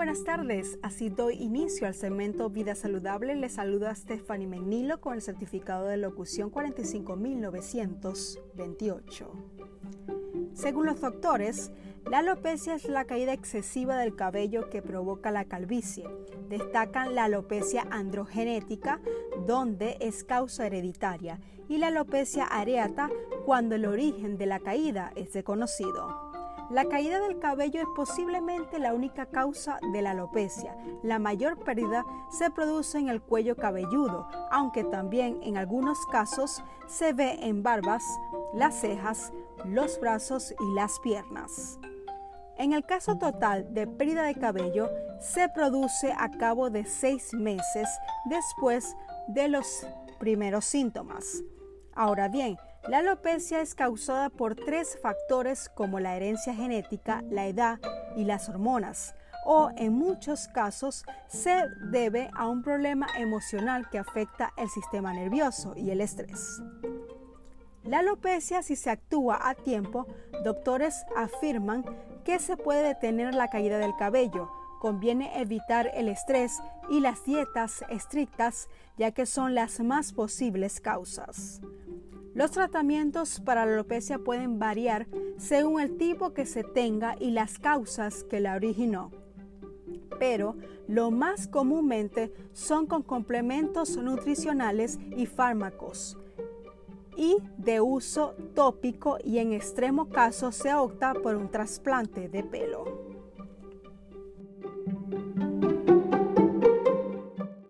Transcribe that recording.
buenas tardes. Así doy inicio al segmento Vida Saludable. Les saluda Stephanie Menilo con el certificado de locución 45928. Según los doctores, la alopecia es la caída excesiva del cabello que provoca la calvicie. Destacan la alopecia androgenética, donde es causa hereditaria, y la alopecia areata, cuando el origen de la caída es desconocido. La caída del cabello es posiblemente la única causa de la alopecia. La mayor pérdida se produce en el cuello cabelludo, aunque también en algunos casos se ve en barbas, las cejas, los brazos y las piernas. En el caso total de pérdida de cabello, se produce a cabo de seis meses después de los primeros síntomas. Ahora bien, la alopecia es causada por tres factores como la herencia genética, la edad y las hormonas, o en muchos casos se debe a un problema emocional que afecta el sistema nervioso y el estrés. La alopecia, si se actúa a tiempo, doctores afirman que se puede detener la caída del cabello. Conviene evitar el estrés y las dietas estrictas, ya que son las más posibles causas. Los tratamientos para la alopecia pueden variar según el tipo que se tenga y las causas que la originó. Pero lo más comúnmente son con complementos nutricionales y fármacos y de uso tópico y en extremo caso se opta por un trasplante de pelo.